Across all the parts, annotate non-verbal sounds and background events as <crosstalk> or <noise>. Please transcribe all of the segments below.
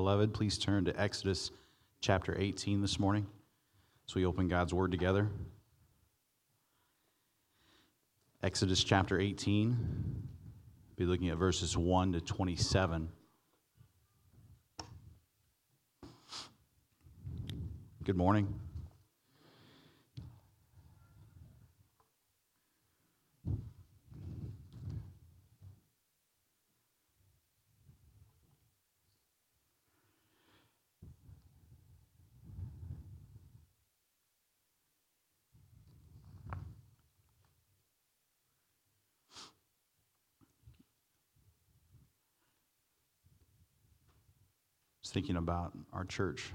beloved, please turn to Exodus chapter 18 this morning as we open God's Word together. Exodus chapter 18, be looking at verses 1 to 27. Good morning. Thinking about our church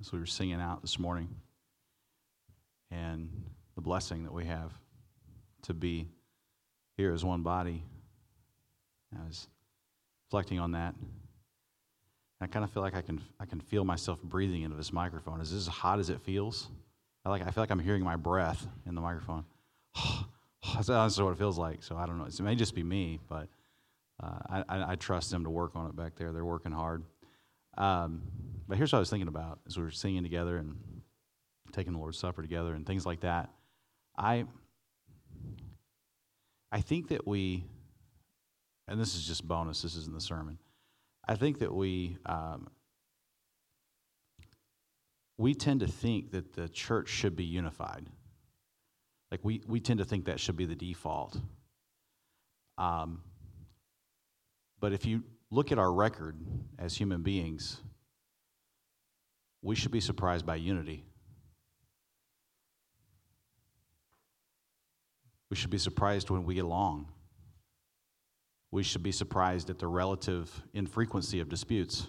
as we were singing out this morning and the blessing that we have to be here as one body. I was reflecting on that. I kind of feel like I can, I can feel myself breathing into this microphone. Is this as hot as it feels? I, like, I feel like I'm hearing my breath in the microphone. <sighs> That's honestly what it feels like. So I don't know. It may just be me, but uh, I, I trust them to work on it back there. They're working hard. Um, but here's what I was thinking about as we were singing together and taking the Lord's Supper together and things like that. I, I think that we, and this is just bonus, this isn't the sermon. I think that we, um, we tend to think that the church should be unified. Like we, we tend to think that should be the default. Um, but if you look at our record as human beings, we should be surprised by unity. We should be surprised when we get along. We should be surprised at the relative infrequency of disputes.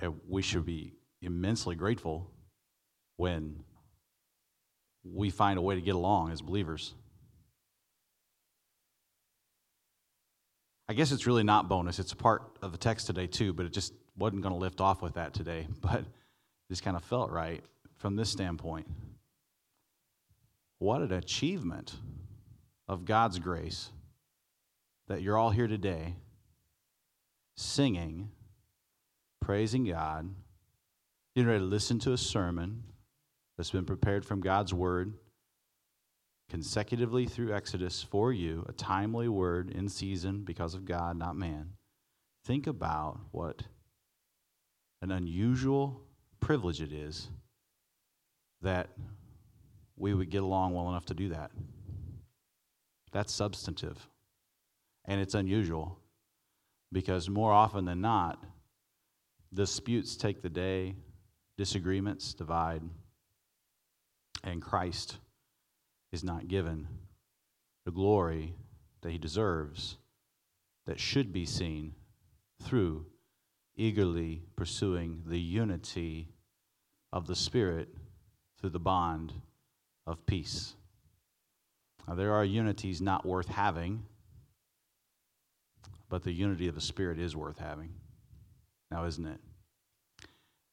And we should be immensely grateful when we find a way to get along as believers. I guess it's really not bonus. It's a part of the text today, too, but it just wasn't going to lift off with that today. <laughs> But it just kind of felt right from this standpoint. What an achievement of God's grace that you're all here today singing, praising God, getting ready to listen to a sermon that's been prepared from God's Word consecutively through Exodus for you, a timely word in season because of God, not man. Think about what an unusual privilege it is that we would get along well enough to do that. That's substantive. And it's unusual because more often than not, disputes take the day, disagreements divide, and Christ is not given the glory that he deserves, that should be seen through eagerly pursuing the unity of the Spirit through the bond of peace. Now, there are unities not worth having, but the unity of the Spirit is worth having. Now, isn't it?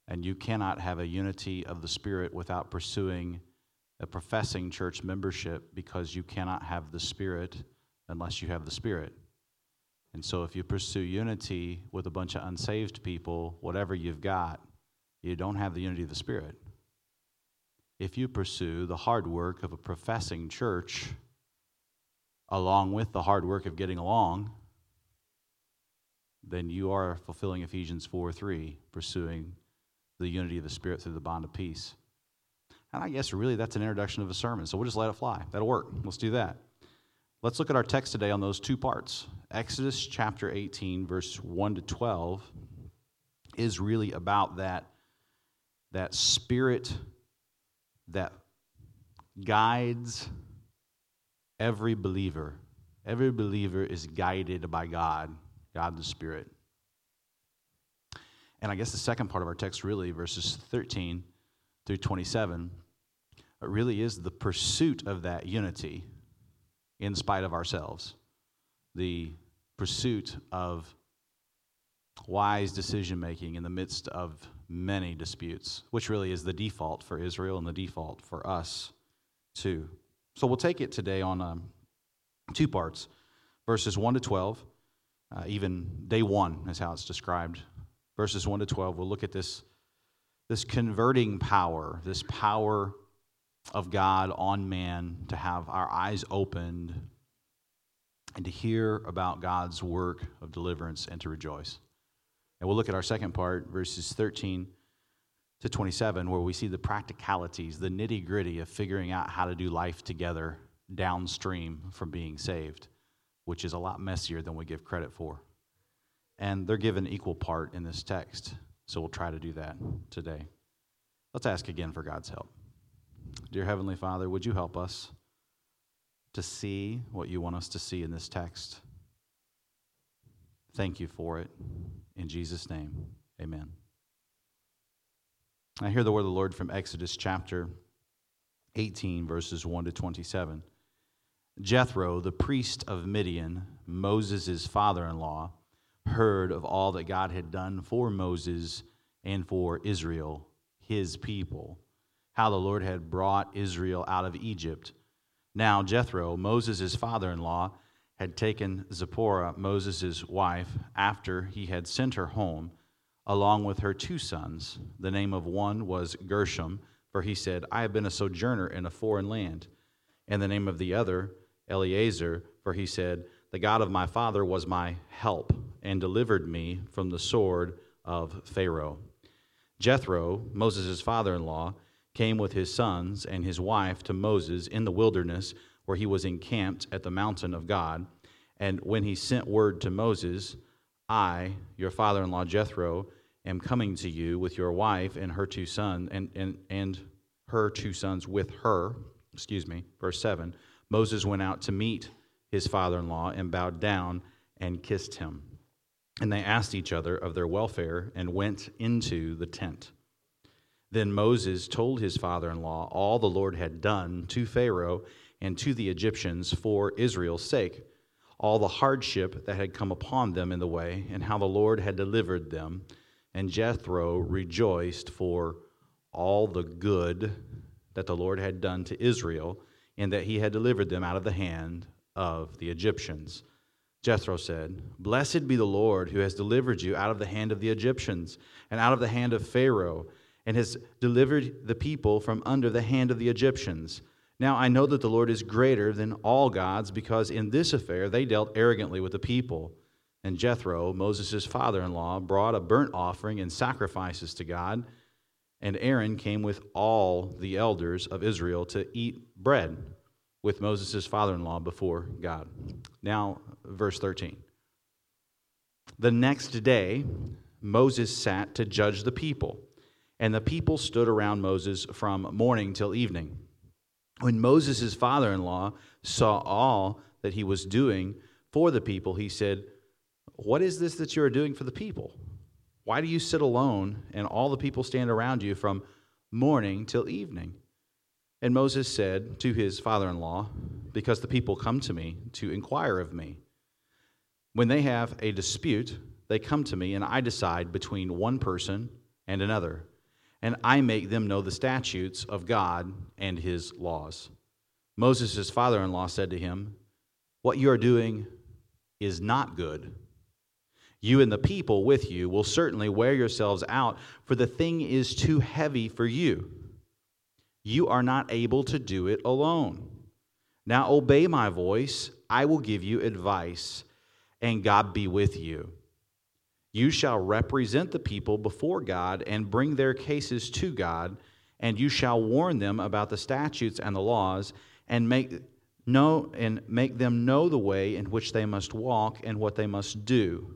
And you cannot have a unity of the Spirit without pursuing a professing church membership because you cannot have the Spirit unless you have the Spirit. And so, if you pursue unity with a bunch of unsaved people, whatever you've got, you don't have the unity of the Spirit. If you pursue the hard work of a professing church, along with the hard work of getting along, then you are fulfilling Ephesians 4 3, pursuing the unity of the Spirit through the bond of peace. And I guess really that's an introduction of a sermon. So we'll just let it fly. That'll work. Let's do that. Let's look at our text today on those two parts. Exodus chapter 18, verse 1 to 12, is really about that, that spirit that guides every believer. Every believer is guided by God, God the Spirit. And I guess the second part of our text, really, verses 13 through 27, it really is the pursuit of that unity in spite of ourselves, the pursuit of wise decision making in the midst of many disputes, which really is the default for Israel and the default for us too. So we'll take it today on um, two parts verses 1 to 12. uh, even day one is how it's described. Verses 1 to 12, we'll look at this, this converting power, this power of God on man to have our eyes opened and to hear about God's work of deliverance and to rejoice. And we'll look at our second part, verses 13 to 27, where we see the practicalities, the nitty gritty of figuring out how to do life together downstream from being saved, which is a lot messier than we give credit for. And they're given equal part in this text, so we'll try to do that today. Let's ask again for God's help. Dear Heavenly Father, would you help us to see what you want us to see in this text? Thank you for it. In Jesus' name, amen. I hear the word of the Lord from Exodus chapter 18, verses 1 to 27. Jethro, the priest of Midian, Moses' father in law, heard of all that God had done for Moses and for Israel, his people, how the Lord had brought Israel out of Egypt. Now, Jethro, Moses' father in law, had taken Zipporah, Moses' wife, after he had sent her home, along with her two sons. The name of one was Gershom, for he said, I have been a sojourner in a foreign land. And the name of the other, Eliezer, for he said, The God of my father was my help and delivered me from the sword of Pharaoh. Jethro, Moses' father in law, came with his sons and his wife to Moses in the wilderness where he was encamped at the mountain of God. And when he sent word to Moses, I, your father in law Jethro, am coming to you with your wife and her two sons, and, and, and her two sons with her. Excuse me. Verse 7 Moses went out to meet his father in law and bowed down and kissed him. And they asked each other of their welfare and went into the tent. Then Moses told his father in law all the Lord had done to Pharaoh and to the Egyptians for Israel's sake, all the hardship that had come upon them in the way, and how the Lord had delivered them. And Jethro rejoiced for all the good that the Lord had done to Israel, and that he had delivered them out of the hand of the Egyptians. Jethro said, Blessed be the Lord who has delivered you out of the hand of the Egyptians and out of the hand of Pharaoh, and has delivered the people from under the hand of the Egyptians. Now I know that the Lord is greater than all gods, because in this affair they dealt arrogantly with the people. And Jethro, Moses' father in law, brought a burnt offering and sacrifices to God. And Aaron came with all the elders of Israel to eat bread with Moses' father in law before God. Now, verse 13. The next day, Moses sat to judge the people, and the people stood around Moses from morning till evening. When Moses' father in law saw all that he was doing for the people, he said, What is this that you are doing for the people? Why do you sit alone and all the people stand around you from morning till evening? And Moses said to his father in law, Because the people come to me to inquire of me. When they have a dispute, they come to me, and I decide between one person and another and I make them know the statutes of God and his laws. Moses' father in law said to him, What you are doing is not good. You and the people with you will certainly wear yourselves out, for the thing is too heavy for you. You are not able to do it alone. Now obey my voice, I will give you advice, and God be with you. You shall represent the people before God and bring their cases to God, and you shall warn them about the statutes and the laws, and make know and make them know the way in which they must walk and what they must do.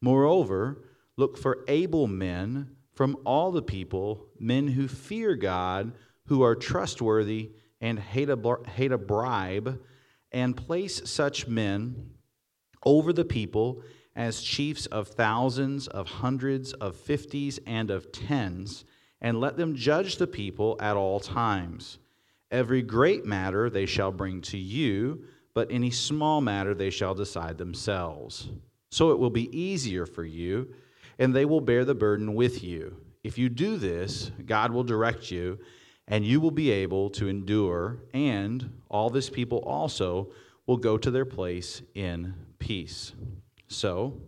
Moreover, look for able men from all the people, men who fear God, who are trustworthy and hate a, hate a bribe, and place such men over the people as chiefs of thousands, of hundreds, of fifties, and of tens, and let them judge the people at all times. Every great matter they shall bring to you, but any small matter they shall decide themselves. So it will be easier for you, and they will bear the burden with you. If you do this, God will direct you, and you will be able to endure, and all this people also will go to their place in peace. So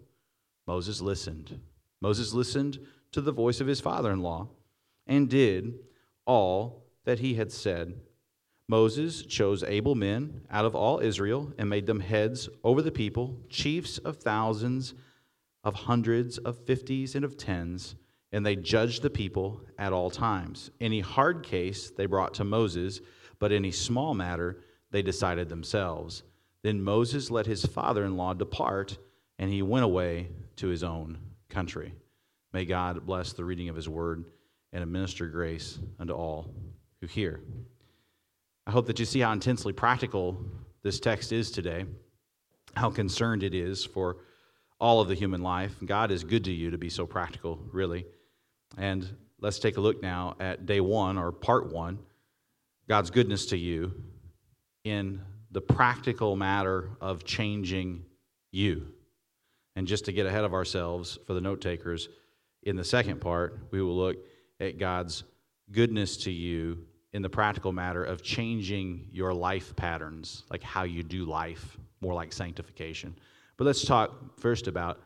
Moses listened. Moses listened to the voice of his father in law and did all that he had said. Moses chose able men out of all Israel and made them heads over the people, chiefs of thousands, of hundreds, of fifties, and of tens, and they judged the people at all times. Any hard case they brought to Moses, but any small matter they decided themselves. Then Moses let his father in law depart, and he went away to his own country. May God bless the reading of his word and administer grace unto all who hear. I hope that you see how intensely practical this text is today, how concerned it is for all of the human life. God is good to you to be so practical, really. And let's take a look now at day one or part one God's goodness to you in the practical matter of changing you. And just to get ahead of ourselves for the note takers, in the second part, we will look at God's goodness to you in the practical matter of changing your life patterns, like how you do life, more like sanctification. But let's talk first about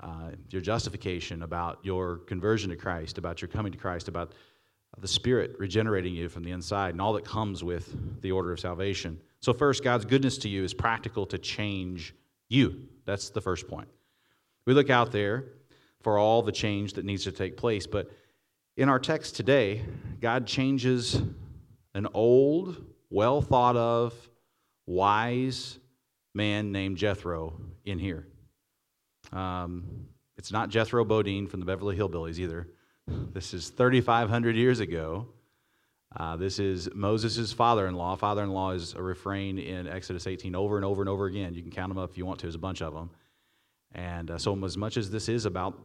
uh, your justification, about your conversion to Christ, about your coming to Christ, about the Spirit regenerating you from the inside, and all that comes with the order of salvation. So, first, God's goodness to you is practical to change you. That's the first point. We look out there for all the change that needs to take place, but in our text today, God changes an old, well thought of, wise man named Jethro in here. Um, it's not Jethro Bodine from the Beverly Hillbillies either. This is 3,500 years ago. Uh, this is Moses' father in law. Father in law is a refrain in Exodus 18 over and over and over again. You can count them up if you want to, there's a bunch of them. And uh, so, as much as this is about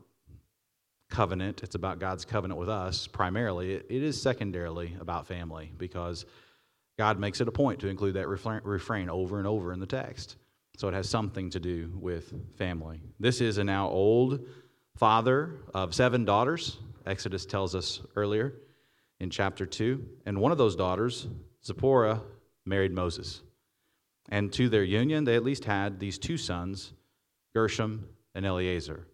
covenant, it's about God's covenant with us primarily, it, it is secondarily about family because God makes it a point to include that refrain over and over in the text. So it has something to do with family. This is a now old father of seven daughters, Exodus tells us earlier in chapter 2. And one of those daughters, Zipporah, married Moses. And to their union, they at least had these two sons, Gershom and Eliezer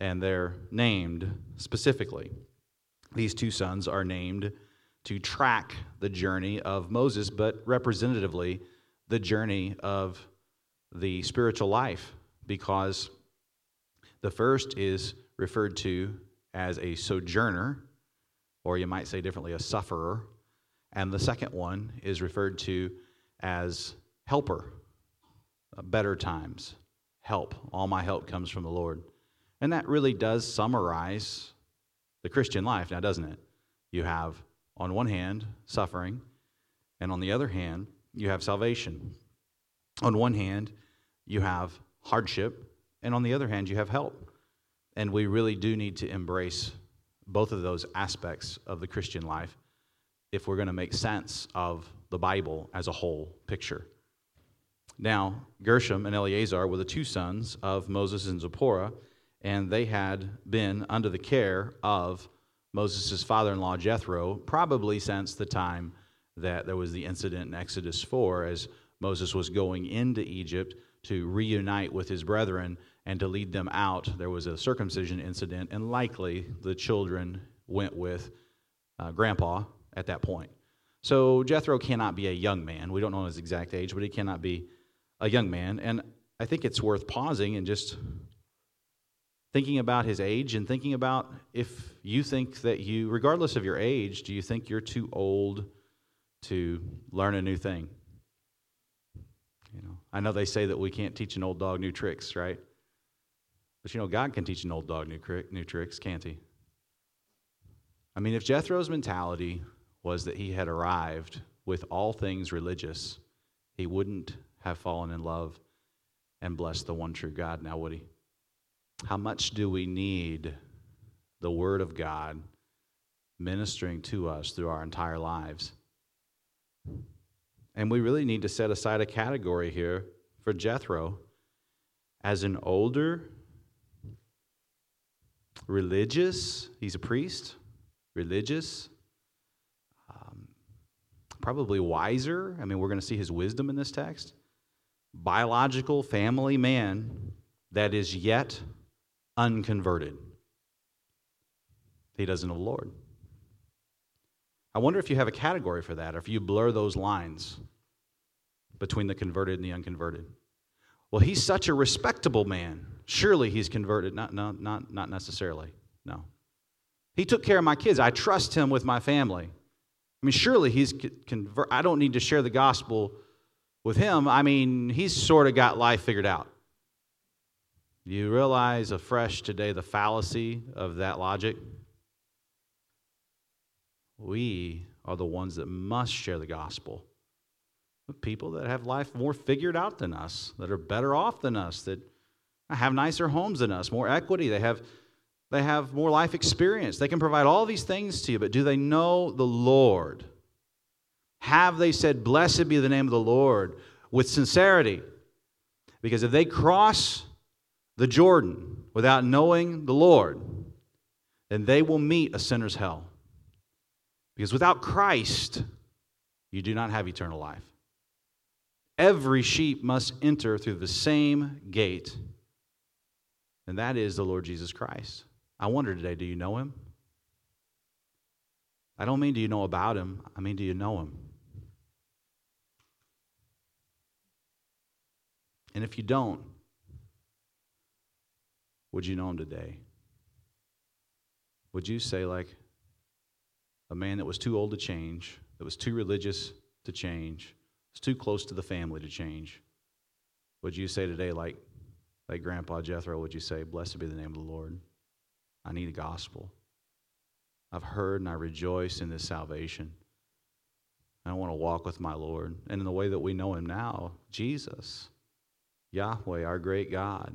and they're named specifically. These two sons are named to track the journey of Moses, but representatively, the journey of the spiritual life, because the first is referred to as a sojourner, or you might say differently, a sufferer, and the second one is referred to as helper, uh, better times, help. All my help comes from the Lord. And that really does summarize the Christian life, now, doesn't it? You have, on one hand, suffering, and on the other hand, you have salvation. On one hand, you have hardship, and on the other hand, you have help. And we really do need to embrace both of those aspects of the Christian life if we're going to make sense of the Bible as a whole picture. Now, Gershom and Eliezer were the two sons of Moses and Zipporah and they had been under the care of Moses' father in law, Jethro, probably since the time that there was the incident in Exodus 4 as Moses was going into Egypt to reunite with his brethren and to lead them out. There was a circumcision incident, and likely the children went with uh, grandpa at that point. So Jethro cannot be a young man. We don't know his exact age, but he cannot be a young man. And I think it's worth pausing and just thinking about his age and thinking about if you think that you, regardless of your age, do you think you're too old to learn a new thing? You know, I know they say that we can't teach an old dog new tricks, right? But you know, God can teach an old dog new, new tricks, can't he? I mean, if Jethro's mentality was that he had arrived with all things religious, he wouldn't have fallen in love and blessed the one true God, now would he? How much do we need the Word of God ministering to us through our entire lives? And we really need to set aside a category here for Jethro as an older, religious, he's a priest, religious, um, probably wiser. I mean, we're going to see his wisdom in this text. Biological family man that is yet unconverted. He doesn't know the Lord. I wonder if you have a category for that, or if you blur those lines between the converted and the unconverted. Well, he's such a respectable man. Surely he's converted. Not, no, not, not necessarily. No. He took care of my kids. I trust him with my family. I mean, surely he's convert. I don't need to share the gospel with him. I mean, he's sort of got life figured out. You realize afresh today the fallacy of that logic? We are the ones that must share the gospel people that have life more figured out than us, that are better off than us, that have nicer homes than us, more equity. They have, they have more life experience. They can provide all these things to you, but do they know the Lord? Have they said, Blessed be the name of the Lord with sincerity? Because if they cross the Jordan without knowing the Lord, then they will meet a sinner's hell. Because without Christ, you do not have eternal life. Every sheep must enter through the same gate, and that is the Lord Jesus Christ. I wonder today do you know him? I don't mean do you know about him, I mean do you know him? And if you don't, would you know him today? Would you say, like a man that was too old to change, that was too religious to change, was too close to the family to change? Would you say today, like, like Grandpa Jethro, would you say, Blessed be the name of the Lord? I need the gospel. I've heard and I rejoice in this salvation. I want to walk with my Lord. And in the way that we know him now, Jesus, Yahweh, our great God,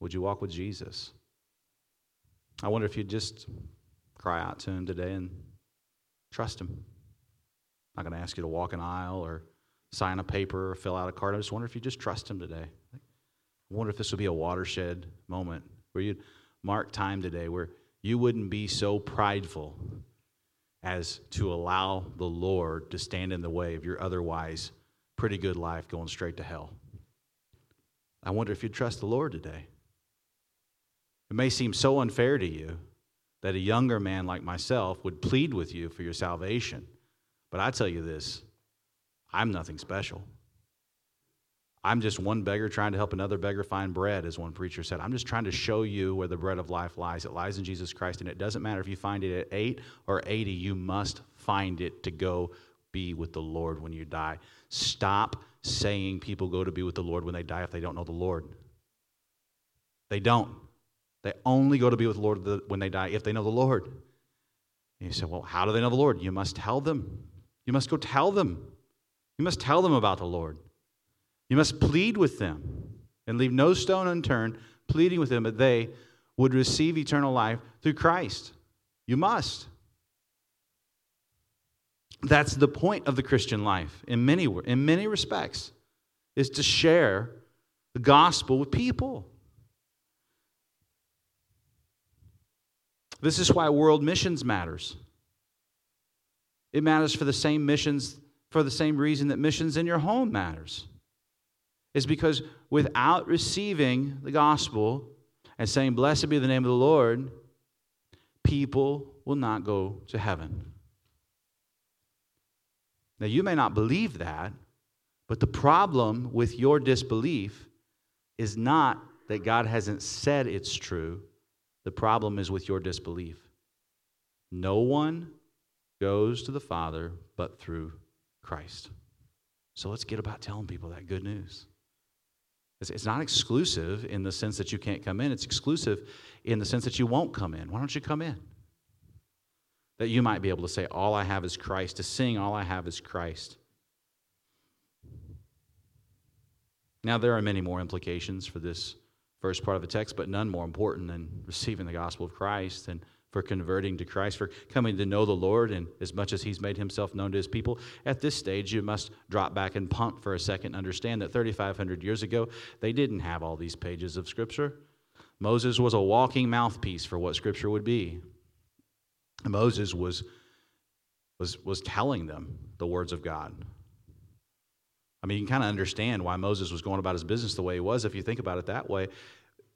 would you walk with Jesus? I wonder if you'd just cry out to him today and trust him. I'm not going to ask you to walk an aisle or sign a paper or fill out a card. I just wonder if you just trust him today. I wonder if this would be a watershed moment where you'd mark time today where you wouldn't be so prideful as to allow the Lord to stand in the way of your otherwise pretty good life going straight to hell. I wonder if you'd trust the Lord today. It may seem so unfair to you that a younger man like myself would plead with you for your salvation. But I tell you this I'm nothing special. I'm just one beggar trying to help another beggar find bread, as one preacher said. I'm just trying to show you where the bread of life lies. It lies in Jesus Christ, and it doesn't matter if you find it at 8 or 80, you must find it to go be with the Lord when you die. Stop saying people go to be with the Lord when they die if they don't know the Lord. They don't. They only go to be with the Lord when they die if they know the Lord. And you say, well, how do they know the Lord? You must tell them. You must go tell them. You must tell them about the Lord. You must plead with them and leave no stone unturned, pleading with them that they would receive eternal life through Christ. You must. That's the point of the Christian life in many, in many respects, is to share the gospel with people. This is why world missions matters. It matters for the same missions, for the same reason that missions in your home matters. Is because without receiving the gospel and saying, Blessed be the name of the Lord, people will not go to heaven. Now, you may not believe that, but the problem with your disbelief is not that God hasn't said it's true, the problem is with your disbelief. No one goes to the Father but through Christ. So let's get about telling people that good news. It's not exclusive in the sense that you can't come in, it's exclusive in the sense that you won't come in. Why don't you come in? That you might be able to say, All I have is Christ, to sing, All I have is Christ. Now, there are many more implications for this first part of the text, but none more important than receiving the gospel of Christ and for converting to Christ, for coming to know the Lord, and as much as He's made Himself known to His people. At this stage, you must drop back and pump for a second and understand that 3,500 years ago, they didn't have all these pages of Scripture. Moses was a walking mouthpiece for what Scripture would be. Moses was, was, was telling them the words of God. I mean, you can kind of understand why Moses was going about his business the way he was if you think about it that way.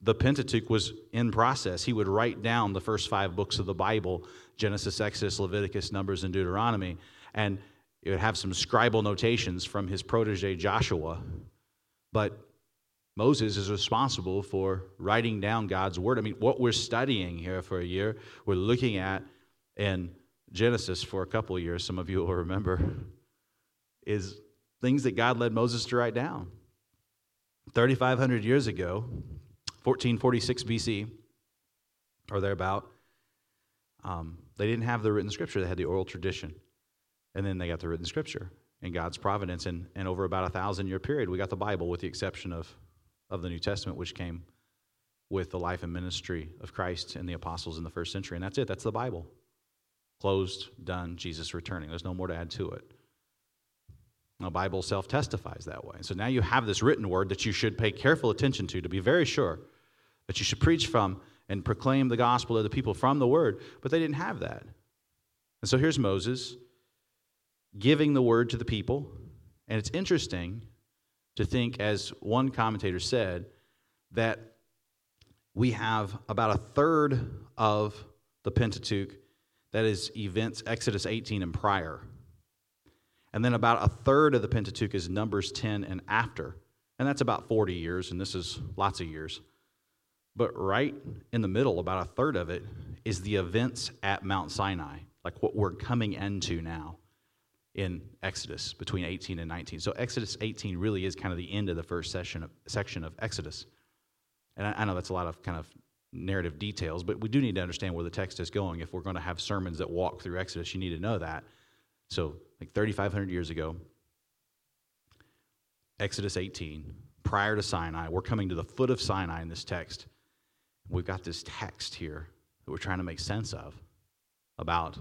The Pentateuch was in process. He would write down the first five books of the Bible Genesis, Exodus, Leviticus, Numbers, and Deuteronomy. And it would have some scribal notations from his protege Joshua. But Moses is responsible for writing down God's word. I mean, what we're studying here for a year, we're looking at in Genesis for a couple years, some of you will remember, is things that God led Moses to write down. 3,500 years ago, 1446 BC, or thereabout, um, they didn't have the written scripture, they had the oral tradition. And then they got the written scripture in God's providence. And, and over about a thousand year period, we got the Bible with the exception of, of the New Testament, which came with the life and ministry of Christ and the apostles in the first century. And that's it, that's the Bible. Closed, done, Jesus returning. There's no more to add to it. The Bible self testifies that way. So now you have this written word that you should pay careful attention to, to be very sure that you should preach from and proclaim the gospel to the people from the word. But they didn't have that. And so here's Moses giving the word to the people. And it's interesting to think, as one commentator said, that we have about a third of the Pentateuch that is events Exodus 18 and prior. And then about a third of the Pentateuch is Numbers 10 and after. And that's about 40 years, and this is lots of years. But right in the middle, about a third of it, is the events at Mount Sinai, like what we're coming into now in Exodus between 18 and 19. So Exodus 18 really is kind of the end of the first session of, section of Exodus. And I, I know that's a lot of kind of narrative details, but we do need to understand where the text is going. If we're going to have sermons that walk through Exodus, you need to know that. So, like 3,500 years ago, Exodus 18, prior to Sinai, we're coming to the foot of Sinai in this text. We've got this text here that we're trying to make sense of about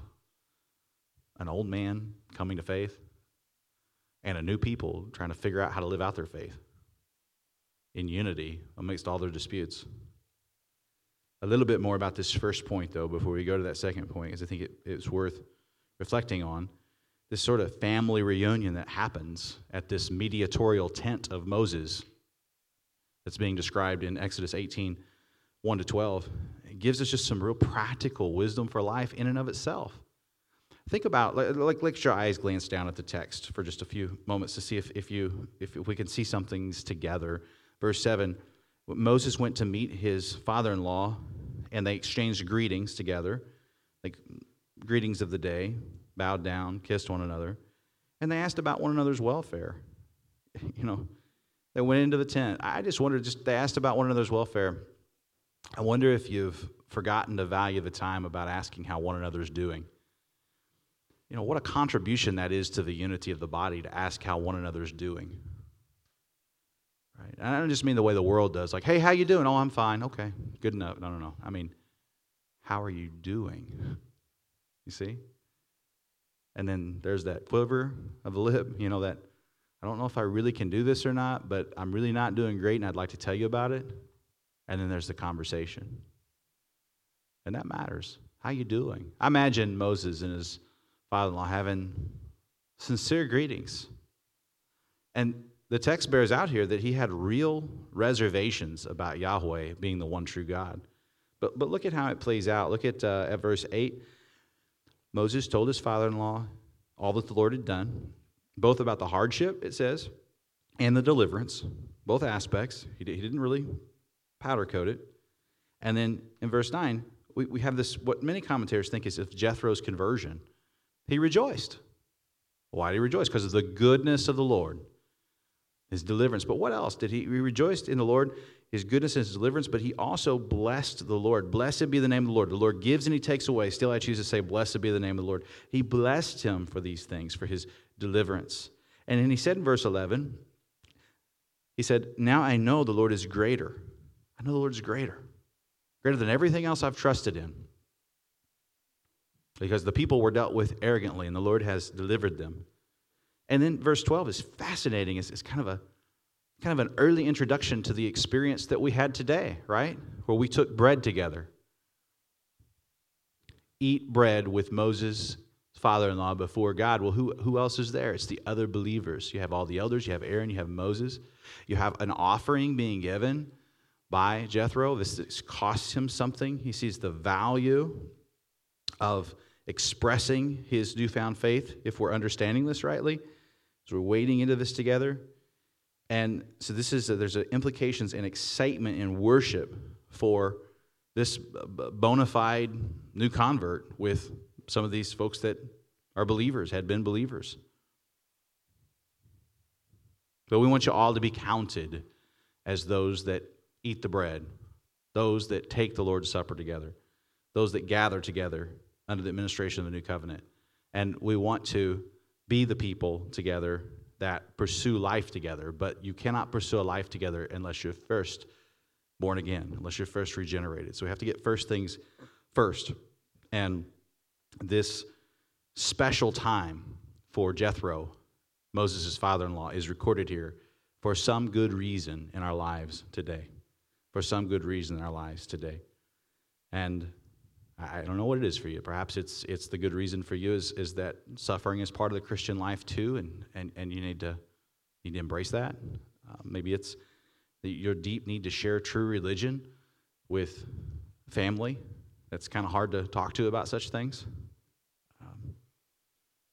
an old man coming to faith and a new people trying to figure out how to live out their faith in unity amidst all their disputes. A little bit more about this first point, though, before we go to that second point, because I think it, it's worth reflecting on. This sort of family reunion that happens at this mediatorial tent of Moses that's being described in Exodus 18 1 to 12. It gives us just some real practical wisdom for life in and of itself. Think about, like, let your eyes glance down at the text for just a few moments to see if, if, you, if we can see some things together. Verse 7 Moses went to meet his father in law, and they exchanged greetings together, like greetings of the day, bowed down, kissed one another, and they asked about one another's welfare. <laughs> You know, they went into the tent. I just wondered, just they asked about one another's welfare. I wonder if you've forgotten to value the time about asking how one another's doing. You know, what a contribution that is to the unity of the body to ask how one another's doing. Right? And I don't just mean the way the world does, like, hey, how you doing? Oh, I'm fine. Okay, good enough. No, no, no. I mean, how are you doing? You see? And then there's that quiver of the lip, you know, that I don't know if I really can do this or not, but I'm really not doing great and I'd like to tell you about it. And then there's the conversation. And that matters. How you doing? I imagine Moses and his father-in-law having sincere greetings. And the text bears out here that he had real reservations about Yahweh being the one true God. But, but look at how it plays out. Look at, uh, at verse 8. Moses told his father in law all that the Lord had done, both about the hardship, it says, and the deliverance, both aspects. He, he didn't really powder coat it. And then in verse 9, we, we have this, what many commentators think is of Jethro's conversion. He rejoiced. Why did he rejoice? Because of the goodness of the Lord, his deliverance. But what else? Did he, he rejoiced in the Lord, his goodness and his deliverance, but he also blessed the Lord. Blessed be the name of the Lord. The Lord gives and he takes away. Still, I choose to say, Blessed be the name of the Lord. He blessed him for these things, for his deliverance. And then he said in verse 11, he said, Now I know the Lord is greater I know the Lord's greater, greater than everything else I've trusted in. Because the people were dealt with arrogantly, and the Lord has delivered them. And then verse 12 is fascinating. It's, it's kind of a kind of an early introduction to the experience that we had today, right? Where we took bread together. Eat bread with Moses' father in law before God. Well, who, who else is there? It's the other believers. You have all the elders, you have Aaron, you have Moses, you have an offering being given by Jethro. This, costs him something. He sees the value of expressing his newfound faith, if we're understanding this rightly, as we're wading into this together. And so this is there's implications and excitement in worship for this bona fide new convert with some of these folks that are believers, had been believers. But we want you all to be counted as those that eat the bread, those that take the Lord's Supper together, those that gather together under the administration of the new covenant. And we want to be the people together that pursue life together, but you cannot pursue a life together unless you're first born again, unless you're first regenerated. So we have to get first things first. And this special time for Jethro, Moses' father in law, is recorded here for some good reason in our lives today. For some good reason in our lives today. And I don't know what it is for you. Perhaps it's, it's the good reason for you is, is that suffering is part of the Christian life too, and, and, and you need to, need to embrace that. Uh, maybe it's your deep need to share true religion with family. That's kind of hard to talk to about such things. Um,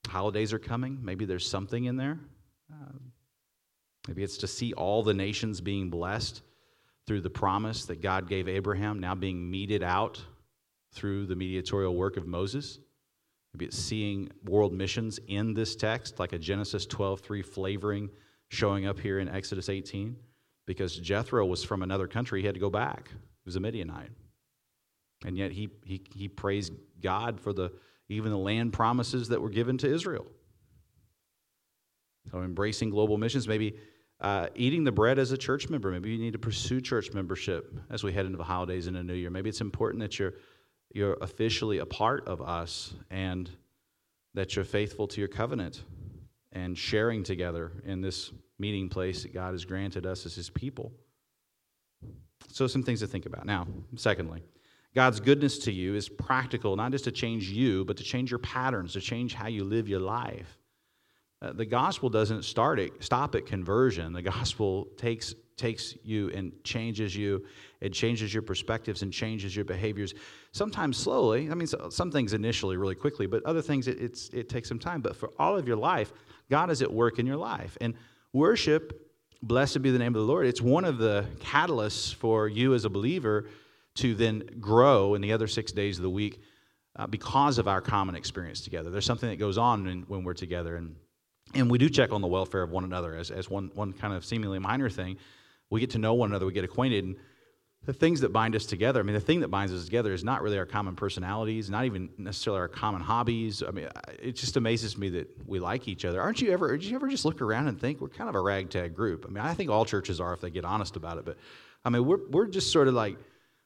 holidays are coming. Maybe there's something in there. Uh, maybe it's to see all the nations being blessed through the promise that God gave Abraham now being meted out through the mediatorial work of Moses. Maybe it's seeing world missions in this text, like a Genesis 12:3 flavoring showing up here in Exodus 18, because Jethro was from another country. He had to go back. He was a Midianite. And yet he, he, he praised God for the, even the land promises that were given to Israel. So embracing global missions, maybe uh, eating the bread as a church member. Maybe you need to pursue church membership as we head into the holidays and a new year. Maybe it's important that you're you're officially a part of us and that you're faithful to your covenant and sharing together in this meeting place that God has granted us as his people. So, some things to think about. Now, secondly, God's goodness to you is practical, not just to change you, but to change your patterns, to change how you live your life. Uh, the gospel doesn't start at, stop at conversion. The gospel takes takes you and changes you. It changes your perspectives and changes your behaviors. Sometimes slowly. I mean, some things initially really quickly, but other things it, it's, it takes some time. But for all of your life, God is at work in your life. And worship, blessed be the name of the Lord, it's one of the catalysts for you as a believer to then grow in the other six days of the week uh, because of our common experience together. There's something that goes on when, when we're together. And and we do check on the welfare of one another as, as one, one kind of seemingly minor thing we get to know one another, we get acquainted. And the things that bind us together, I mean, the thing that binds us together is not really our common personalities, not even necessarily our common hobbies. I mean, it just amazes me that we like each other. Aren't you ever, did you ever just look around and think we're kind of a ragtag group? I mean, I think all churches are if they get honest about it. But I mean, we're, we're just sort of like,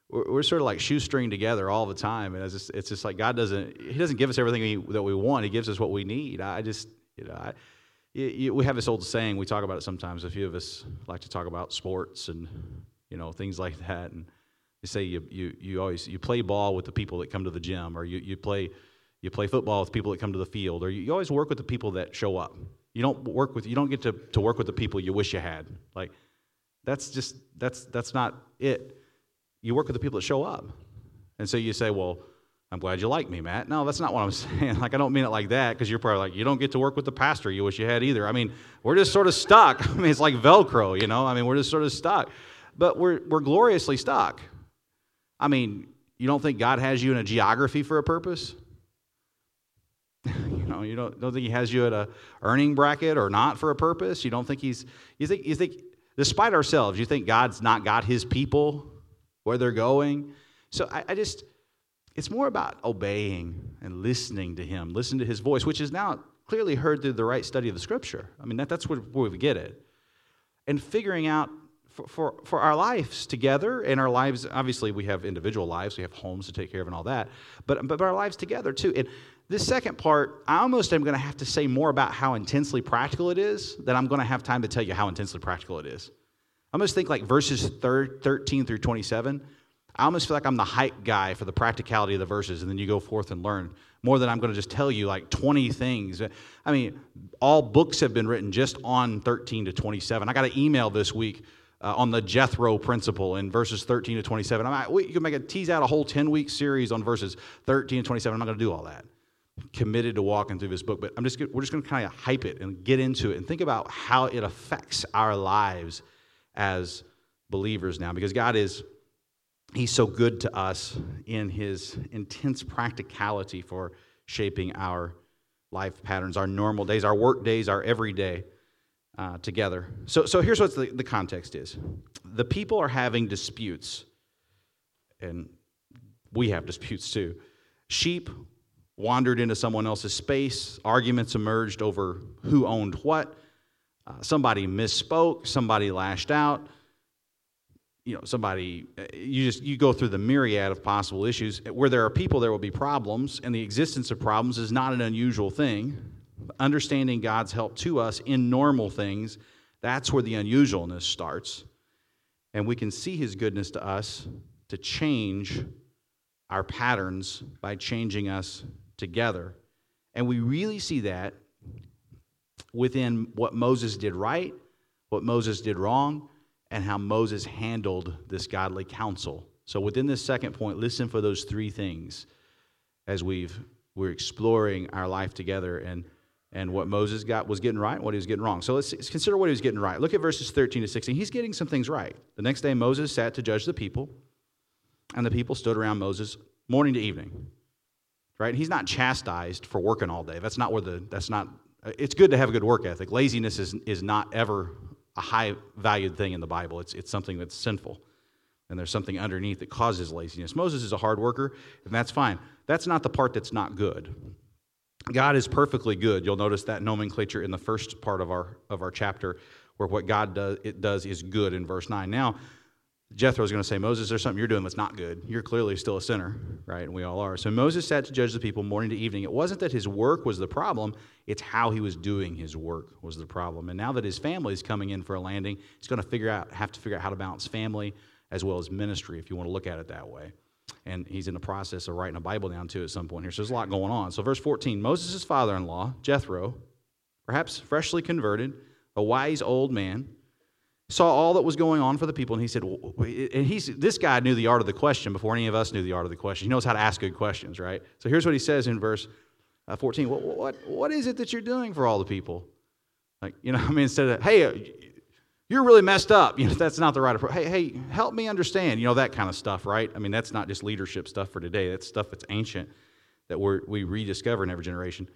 we're, sort of like shoestring together all the time. And it's just, it's just like God doesn't, He doesn't give us everything we, that we want, He gives us what we need. I just, you know, I, we have this old saying we talk about it sometimes a few of us like to talk about sports and you know things like that and they say you, you, you always you play ball with the people that come to the gym or you, you play you play football with people that come to the field or you, you always work with the people that show up. You don't work with you don't get to, to work with the people you wish you had. Like that's just that's that's not it. You work with the people that show up. And so you say well I'm glad you like me, Matt. No, that's not what I'm <laughs> saying. Like, I don't mean it like that because you're probably like, you don't get to work with the pastor you wish you had either. I mean, we're just sort of stuck. <laughs> I mean, it's like Velcro, you know? I mean, we're just sort of stuck. But we're, we're gloriously stuck. I mean, you don't think God has you in a geography for a purpose? <laughs> you know, you don't, don't think He has you at a earning bracket or not for a purpose? You don't think He's, you think, you think, despite ourselves, you think God's not got His people where they're going? So I, I just, it's more about obeying and listening to Him, listening to His voice, which is now clearly heard through the right study of the Scripture. I mean, that, that's where, where we get it. And figuring out for, for, for our lives together and our lives, obviously, we have individual lives, we have homes to take care of and all that, but, but our lives together too. And this second part, I almost am going to have to say more about how intensely practical it is than I'm going to have time to tell you how intensely practical it is. I almost think like verses 13 through 27 I almost feel like I'm the hype guy for the practicality of the verses, and then you go forth and learn more than I'm going to just tell you like 20 things. I mean, all books have been written just on 13 to 27. I got an email this week uh, on the Jethro principle in verses 13 to 27. I mean, we, you can make a tease out a whole 10 week series on verses 13 to 27. I'm not going to do all that. I'm committed to walking through this book, but I'm just we're just going to kind of hype it and get into it and think about how it affects our lives as believers now because God is he's so good to us in his intense practicality for shaping our life patterns, our normal days, our work days, our everyday uh, together. So, so here's what the, the context is the people are having disputes, and we have disputes too. Sheep wandered into someone else's space, arguments emerged over who owned what. Uh, somebody misspoke, somebody lashed out you know somebody uh, you just you go through the myriad of possible issues. Where there are people there will be problems and the existence of problems is not an unusual thing. Understanding god's help to us in normal things that's where the unusualness starts. And we can see his goodness to us to change our patterns by changing us together. And we really see that within what moses did right what moses did wrong and how Moses handled this godly counsel. So within this second point, listen for those three things as we've we're exploring our life together and and what Moses got was getting right, what he was getting wrong. So let's, let's consider what he was getting right. Look at verses 13 to 16. He's getting some things right. The next day Moses sat to judge the people, and the people stood around Moses morning to evening. Right? He's not chastised for working all day. That's not where the that's not it's good to have a good work ethic. Laziness is, is not ever a high valued thing in the Bible. It's, it's something that's sinful. And there's something underneath that causes laziness. Moses is a hard worker, and that's fine. That's not the part that's not good. God is perfectly good. You'll notice that nomenclature in the first part of our, of our chapter, where what God does, it does is good in verse 9. Now, Jethro is going to say, Moses, there's something you're doing that's not good. You're clearly still a sinner, right? And we all are. So Moses sat to judge the people morning to evening. It wasn't that his work was the problem, it's how he was doing his work was the problem. And now that his family is coming in for a landing, he's going to figure out, have to figure out how to balance family as well as ministry, if you want to look at it that way. And he's in the process of writing a Bible down too at some point here. So there's a lot going on. So, verse 14 Moses' father in law, Jethro, perhaps freshly converted, a wise old man, saw all that was going on for the people, and he said, and he's, this guy knew the art of the question before any of us knew the art of the question. He knows how to ask good questions, right? So here's what he says in verse uh, 14 what, what, what is it that you're doing for all the people? Like, you know, <laughs> I mean, instead of, hey, uh, you're really messed up. You know, that's not the right approach. Hey, hey, help me understand. You know, that kind of stuff, right? I mean, that's not just leadership stuff for today. That's stuff that's ancient that we rediscover in every generation.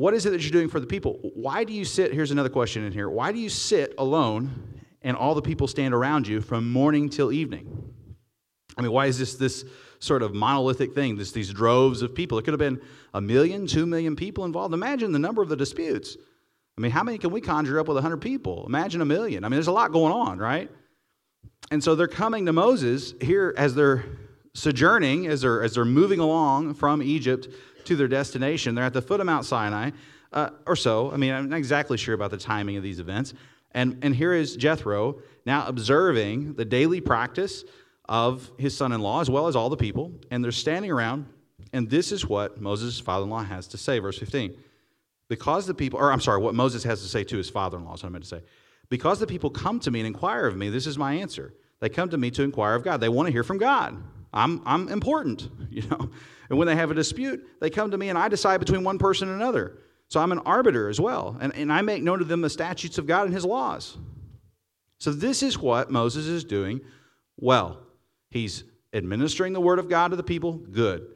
What is it that you're doing for the people? Why do you sit? Here's another question in here. Why do you sit alone and all the people stand around you from morning till evening? I mean, why is this this sort of monolithic thing, this, these droves of people? It could have been a million, two million people involved. Imagine the number of the disputes. I mean, how many can we conjure up with 100 people? Imagine a million. I mean, there's a lot going on, right? And so they're coming to Moses here as they're sojourning, as they're, as they're moving along from Egypt to their destination. They're at the foot of Mount Sinai, uh, or so. I mean, I'm not exactly sure about the timing of these events. And, and here is Jethro now observing the daily practice of his son in law, as well as all the people. And they're standing around, and this is what Moses' father in law has to say, verse 15. Because the people, or I'm sorry, what Moses has to say to his father in law is what I meant to say. Because the people come to me and inquire of me, this is my answer. They come to me to inquire of God. They want to hear from God. I'm, I'm important, <laughs> you know. And when they have a dispute, they come to me and I decide between one person and another. So I'm an arbiter as well. And, and I make known to them the statutes of God and his laws. So this is what Moses is doing well. He's administering the word of God to the people, good.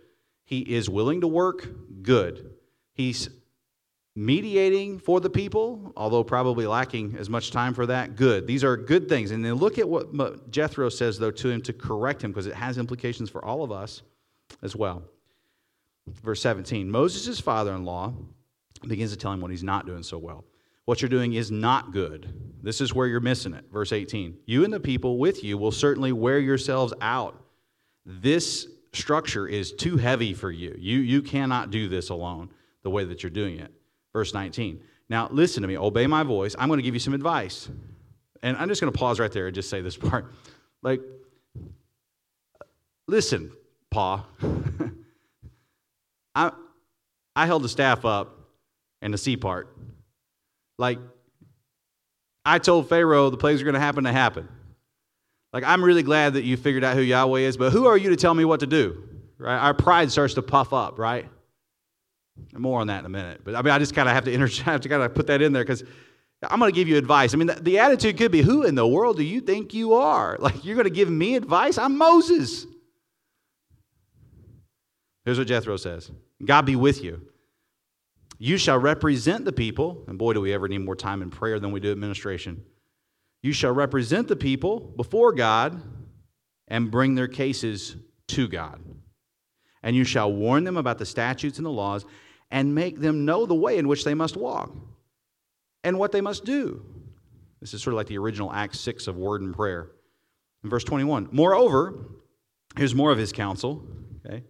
He is willing to work, good. He's mediating for the people, although probably lacking as much time for that, good. These are good things. And then look at what Jethro says, though, to him to correct him, because it has implications for all of us as well. Verse 17 Moses' father in law begins to tell him what he's not doing so well. What you're doing is not good. This is where you're missing it. Verse 18 You and the people with you will certainly wear yourselves out. This structure is too heavy for you. You, you cannot do this alone the way that you're doing it. Verse 19 Now listen to me, obey my voice. I'm going to give you some advice. And I'm just going to pause right there and just say this <laughs> part. Like, listen, Pa. <laughs> I, I held the staff up and the sea part. Like, I told Pharaoh the plagues are going to happen to happen. Like, I'm really glad that you figured out who Yahweh is, but who are you to tell me what to do? Right? Our pride starts to puff up, right? More on that in a minute. But I mean, I just kind of have to inter- <laughs> have to kind of put that in there because I'm going to give you advice. I mean, the, the attitude could be, who in the world do you think you are? <laughs> Like, you're going to give me advice? I'm Moses. Here's what Jethro says God be with you. You shall represent the people, and boy, do we ever need more time in prayer than we do administration. You shall represent the people before God and bring their cases to God. And you shall warn them about the statutes and the laws and make them know the way in which they must walk and what they must do. This is sort of like the original Acts 6 of word and prayer. In verse 21, moreover, here's more of his counsel. Okay?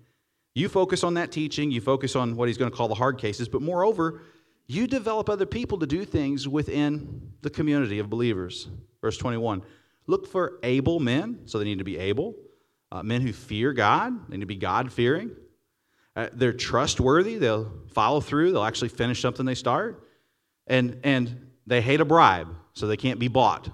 You focus on that teaching, you focus on what he's going to call the hard cases, but moreover, you develop other people to do things within the community of believers. Verse 21 Look for able men, so they need to be able, uh, men who fear God, they need to be God fearing. Uh, they're trustworthy, they'll follow through, they'll actually finish something they start. And, and they hate a bribe, so they can't be bought.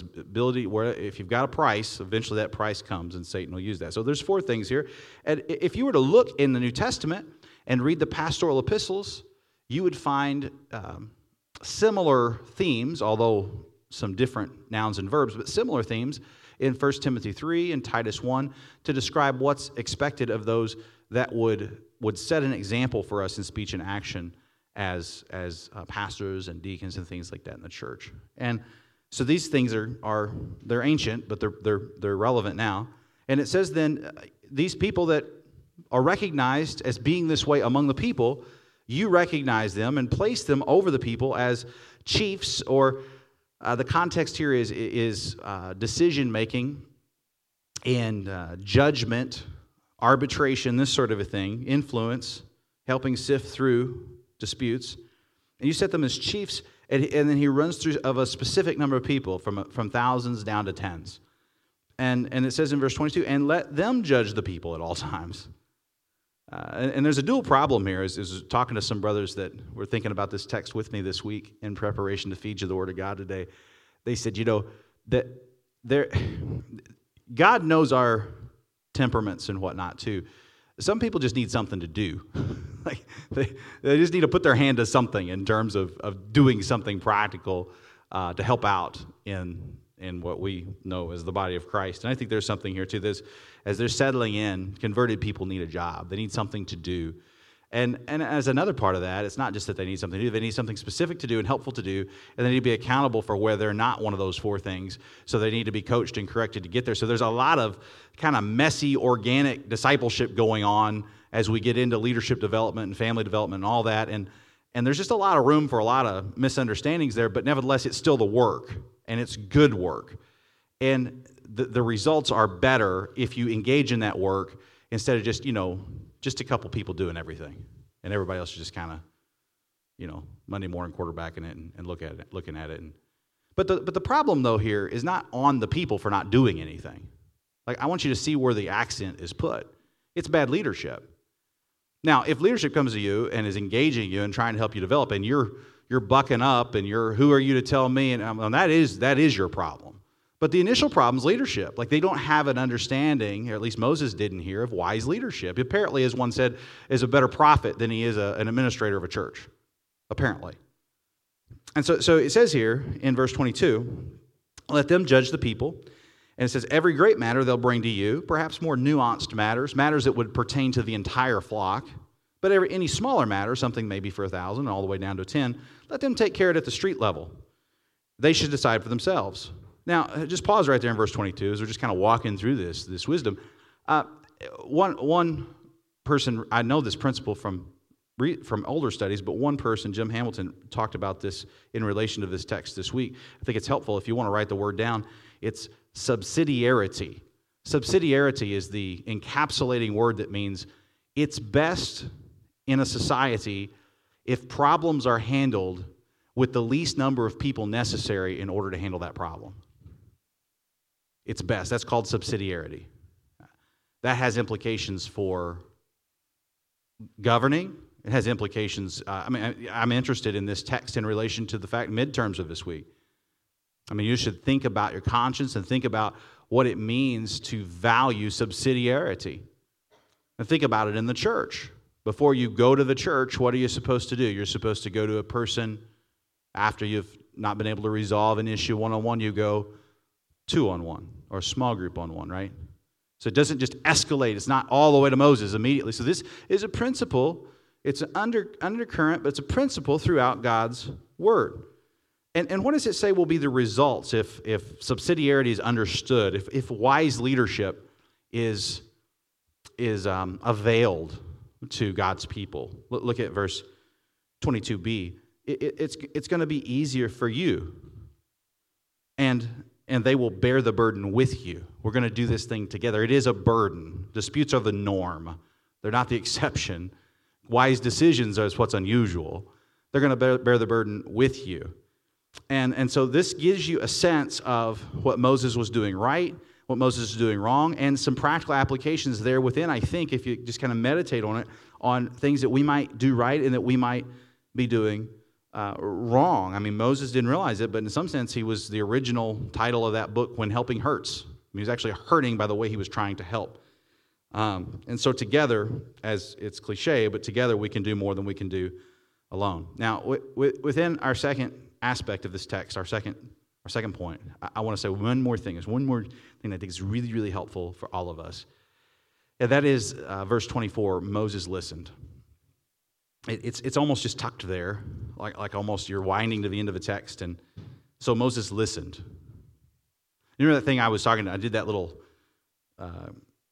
Ability, where if you've got a price, eventually that price comes, and Satan will use that. So there's four things here. And if you were to look in the New Testament and read the pastoral epistles, you would find um, similar themes, although some different nouns and verbs, but similar themes in 1 Timothy 3 and Titus 1 to describe what's expected of those that would, would set an example for us in speech and action as, as uh, pastors and deacons and things like that in the church. And so these things are, are they're ancient, but they're, they're, they're relevant now. And it says then, uh, these people that are recognized as being this way among the people, you recognize them and place them over the people as chiefs, or uh, the context here is, is uh, decision making and uh, judgment, arbitration, this sort of a thing, influence, helping sift through disputes. And you set them as chiefs, and, and then he runs through of a specific number of people, from, from thousands down to tens. And, and it says in verse 22, and let them judge the people at all <laughs> times. Uh, and, and, there's a dual problem here. Is, is talking to some brothers that were thinking about this text with me this week in preparation to feed you the Word of God today. They said, you know, that there, <sighs> God knows our temperaments and whatnot too. Some people just need something to do. <laughs> like they, they just need to put their hand to something in terms of, of doing something practical uh, to help out in in what we know as the body of Christ. And I think there's something here too. This as they're settling in, converted people need a job. They need something to do. And, and as another part of that, it's not just that they need something to do, they need something specific to do and helpful to do, and they need to be accountable for where they're not one of those four things. So they need to be coached and corrected to get there. So there's a lot of kind of messy, organic discipleship going on as we get into leadership development and family development and all that. And, and there's just a lot of room for a lot of misunderstandings there, but nevertheless, it's still the work and it's good work. And the, the results are better if you engage in that work instead of just, you know, just a couple people doing everything and everybody else is just kind of, you know, Monday morning quarterbacking it and, and look at it, looking at it. And, but, the, but the problem, though, here is not on the people for not doing anything. Like, I want you to see where the accent is put. It's bad leadership. Now, if leadership comes to you and is engaging you and trying to help you develop, and you're you're bucking up and you're who are you to tell me and, um, that is that is your problem but the initial problem is leadership. Like they don't have an understanding or at least moses didn't hear of wise leadership. Apparently as one said is a better prophet than he is a, an administrator of a church. Apparently. And so, so it says here in verse 22 let them judge the people. And it says every great matter they'll bring to you perhaps more nuanced matters matters that would pertain to the entire flock. But every, any smaller matter, something maybe for a thousand, all the way down to 10, let them take care of it at the street level. They should decide for themselves. Now, uh, just pause right there in verse 22 as we're just kind of walking through this, this wisdom. Uh, one, one person, I know this principle from, from older studies, but one person, Jim Hamilton, talked about this in relation to this text this week. I think it's helpful if you want to write the word down. It's subsidiarity. Subsidiarity is the encapsulating word that means it's best in a society if problems are handled with the least number of people necessary in order to handle that problem. It's best. That's called subsidiarity. That has implications for governing. It has implications. Uh, I mean, I'm interested in this text in relation to the fact midterms of this week. I mean, you should think about your conscience and think about what it means to value subsidiarity. And think about it in the church. Before you go to the church, what are you supposed to do? You're supposed to go to a person after you've not been able to resolve an issue one on one, you go two on one or a small group on one, right? So it doesn't just escalate. It's not all the way to Moses immediately. So this is a principle. It's an under, undercurrent, but it's a principle throughout God's word. And, and what does it say will be the results if, if subsidiarity is understood, if, if wise leadership is, is um, availed to God's people? Look, at verse 22b. It, it, it's it's going to be easier for you. And, and they will bear the burden with you. We're going to do this thing together. It is a burden. Disputes are the norm, they're not the <laughs> exception. Wise decisions is what's unusual. They're going to bear, the burden with you. And, and so this gives you a sense of what Moses was doing right, what Moses is doing wrong, and some practical applications there within, I think, if you just kind of meditate on it, on things that we might do right and that we might be doing uh, wrong. I mean, Moses didn't realize it, but in some sense, he was the original title of that book, When Helping Hurts. I mean, he was actually hurting by the way he was trying to help. Um, and so, together, as it's cliche, but together we can do more than we can do alone. Now, w- w- within our second aspect of this text, our second, our second point, I, I want to say one more thing. Is one more thing that I think is really, really helpful for all of us. And that is uh, verse 24 Moses listened. It, it's, it's almost just tucked there, like, like almost you're winding to the end of a text. And so Moses listened. You remember that thing I was talking to? I did that little uh,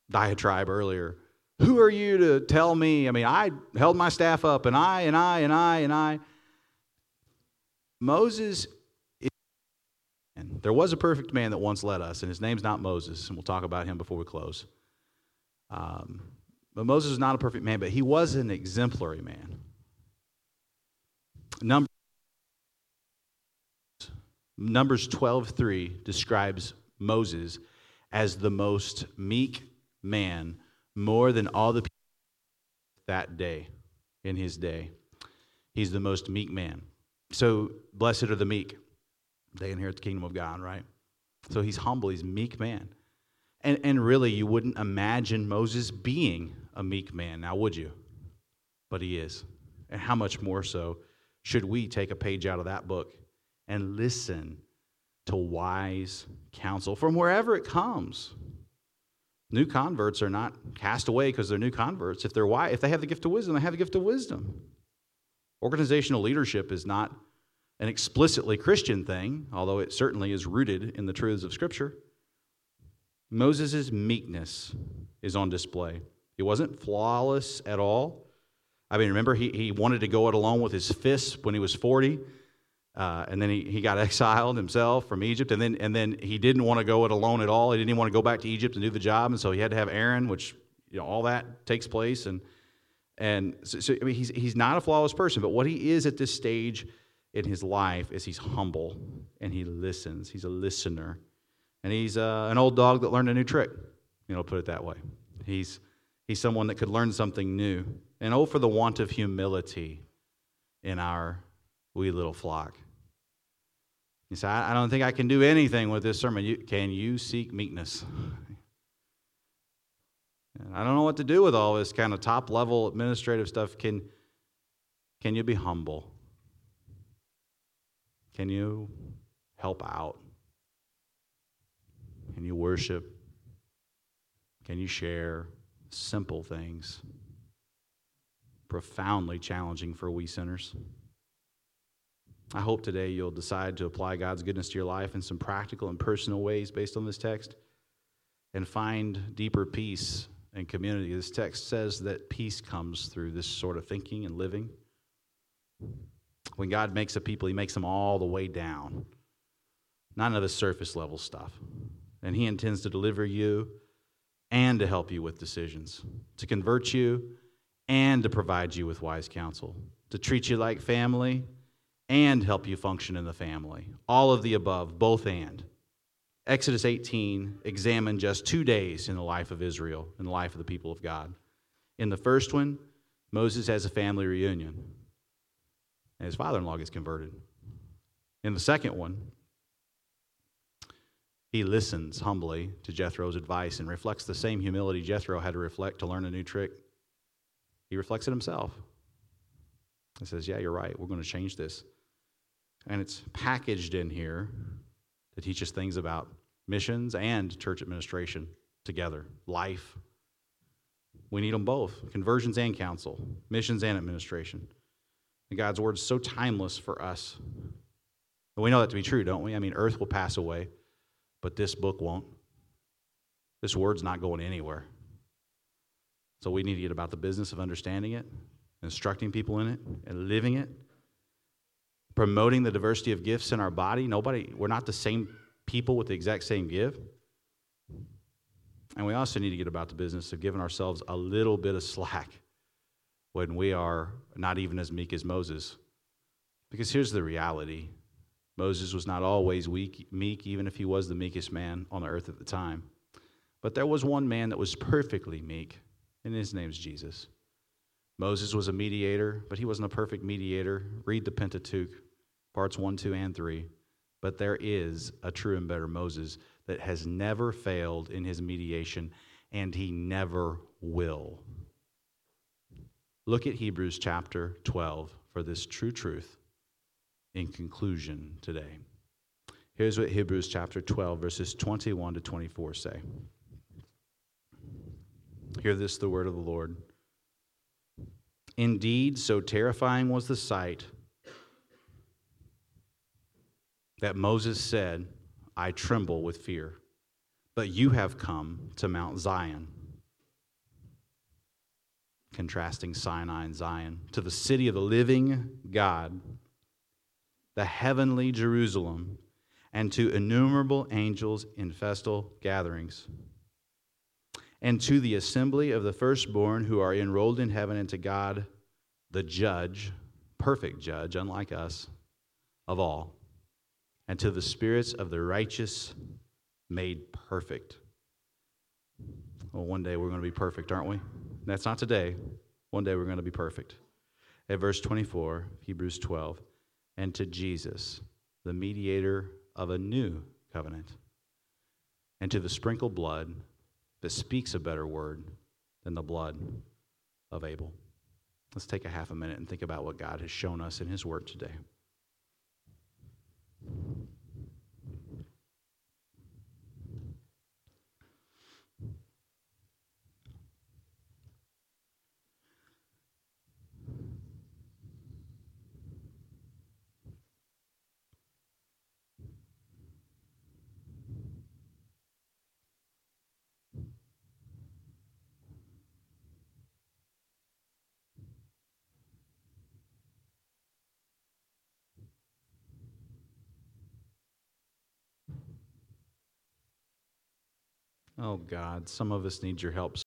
diatribe earlier. Who are you to tell me? I mean, I held my staff up, and I, and I, and I, and I. Moses and there was a perfect man that once led us, and his name's not Moses, and we'll talk about him before we close. Um, but Moses was not a perfect man, but he was an exemplary man. Numbers, Numbers 12:3 describes Moses as the most meek man more than all the people that day in his day. He's the most meek man. So blessed are the meek. They inherit the kingdom of God, right? So he's humble, he's meek man. And, and really, you wouldn't imagine Moses being a meek man, now would you? But he is. And how much more so should we take a page out of that book and listen to wise counsel from wherever it comes? New converts are not cast away because they're new converts. If they're wise, if they have the gift of wisdom, they have the gift of wisdom. Organizational leadership is not an explicitly Christian thing, although it certainly is rooted in the truths of Scripture. Moses' meekness is on display. He wasn't flawless at all. I mean, remember, he, he wanted to go it alone with his fists when he was 40. Uh, and then he, he got <laughs> exiled himself from Egypt. And then, and then he didn't want to go it alone at all. He didn't even want to go back to Egypt and do the job. And so he had to have Aaron, which, you know, all that takes place. And, and so, so I mean, he's, he's not a flawless person. But what he is at this stage in his life is he's humble and he listens. He's a listener. And he's uh, an old dog that learned a new trick, you know, put it that way. He's, he's someone that could learn something new. And oh, for the want of humility in our wee little flock. You say, I don't think I can do anything with this sermon. You, can you seek meekness? I don't know what to do with all this kind of top level administrative stuff. Can, can you be humble? Can you help out? Can you worship? Can you share simple things? Profoundly challenging for we sinners. I hope today you'll decide to apply God's goodness to your life in some practical and personal ways based on this text and find deeper peace and community. This text says that peace comes through this sort of thinking and living. When God makes a people, He makes them all the way down, none of the surface level stuff. And He intends to deliver you and to help you with decisions, to convert you and to provide you with wise counsel, to treat you like family and help you function in the family. All of the above, both and. Exodus 18 examined just two days in the life of Israel, in the life of the people of God. In the first one, Moses has a family reunion and his father in law gets converted. In the second one, He listens humbly to Jethro's advice and reflects the same humility Jethro had to reflect to learn a new trick. He reflects it himself. He says, Yeah, you're right. We're going to change this. And it's packaged in here to teach us things about missions and church administration together, life. We need them both conversions and counsel, missions and administration. And God's word is so timeless for us. And we know that to be true, don't we? I mean, earth will pass away, but this book won't. This word's not going anywhere. So we need to get about the business of understanding it, instructing people in it, and living it, promoting the diversity of gifts in our body. Nobody, we're not the same people with the exact same gift. And we also need to get about the business of giving ourselves a little bit of slack when we are not even as meek as Moses. Because here's the reality Moses was not always weak, meek, even if he was the meekest man on the earth at the time. But there was one man that was perfectly meek, and his name's Jesus. Moses was a mediator, but he wasn't a perfect mediator. Read the Pentateuch, parts 1, 2, and 3. But there is a true and better Moses that has never failed in his mediation, and he never will. Look at Hebrews chapter 12 for this true truth in conclusion today. Here's what Hebrews chapter 12, verses 21 to 24 say. Hear this, the word of the Lord. Indeed, so terrifying was the sight that Moses said, I tremble with fear. But you have come to Mount Zion, contrasting Sinai and Zion, to the city of the living God, the heavenly Jerusalem, and to innumerable angels in festal gatherings, and to the assembly of the firstborn who are enrolled in heaven, and to God, the judge, perfect judge, unlike us, of all and to the spirits of the righteous made perfect. Well, one day we're going to be perfect, aren't we? That's not today. One day we're going to be perfect. At verse 24, Hebrews 12, and to Jesus, the mediator of a new covenant, and to the sprinkled blood that speaks a better word than the blood of Abel. Let's take a half a minute and think about what God has shown us in His Word today. Oh God, some of us need your help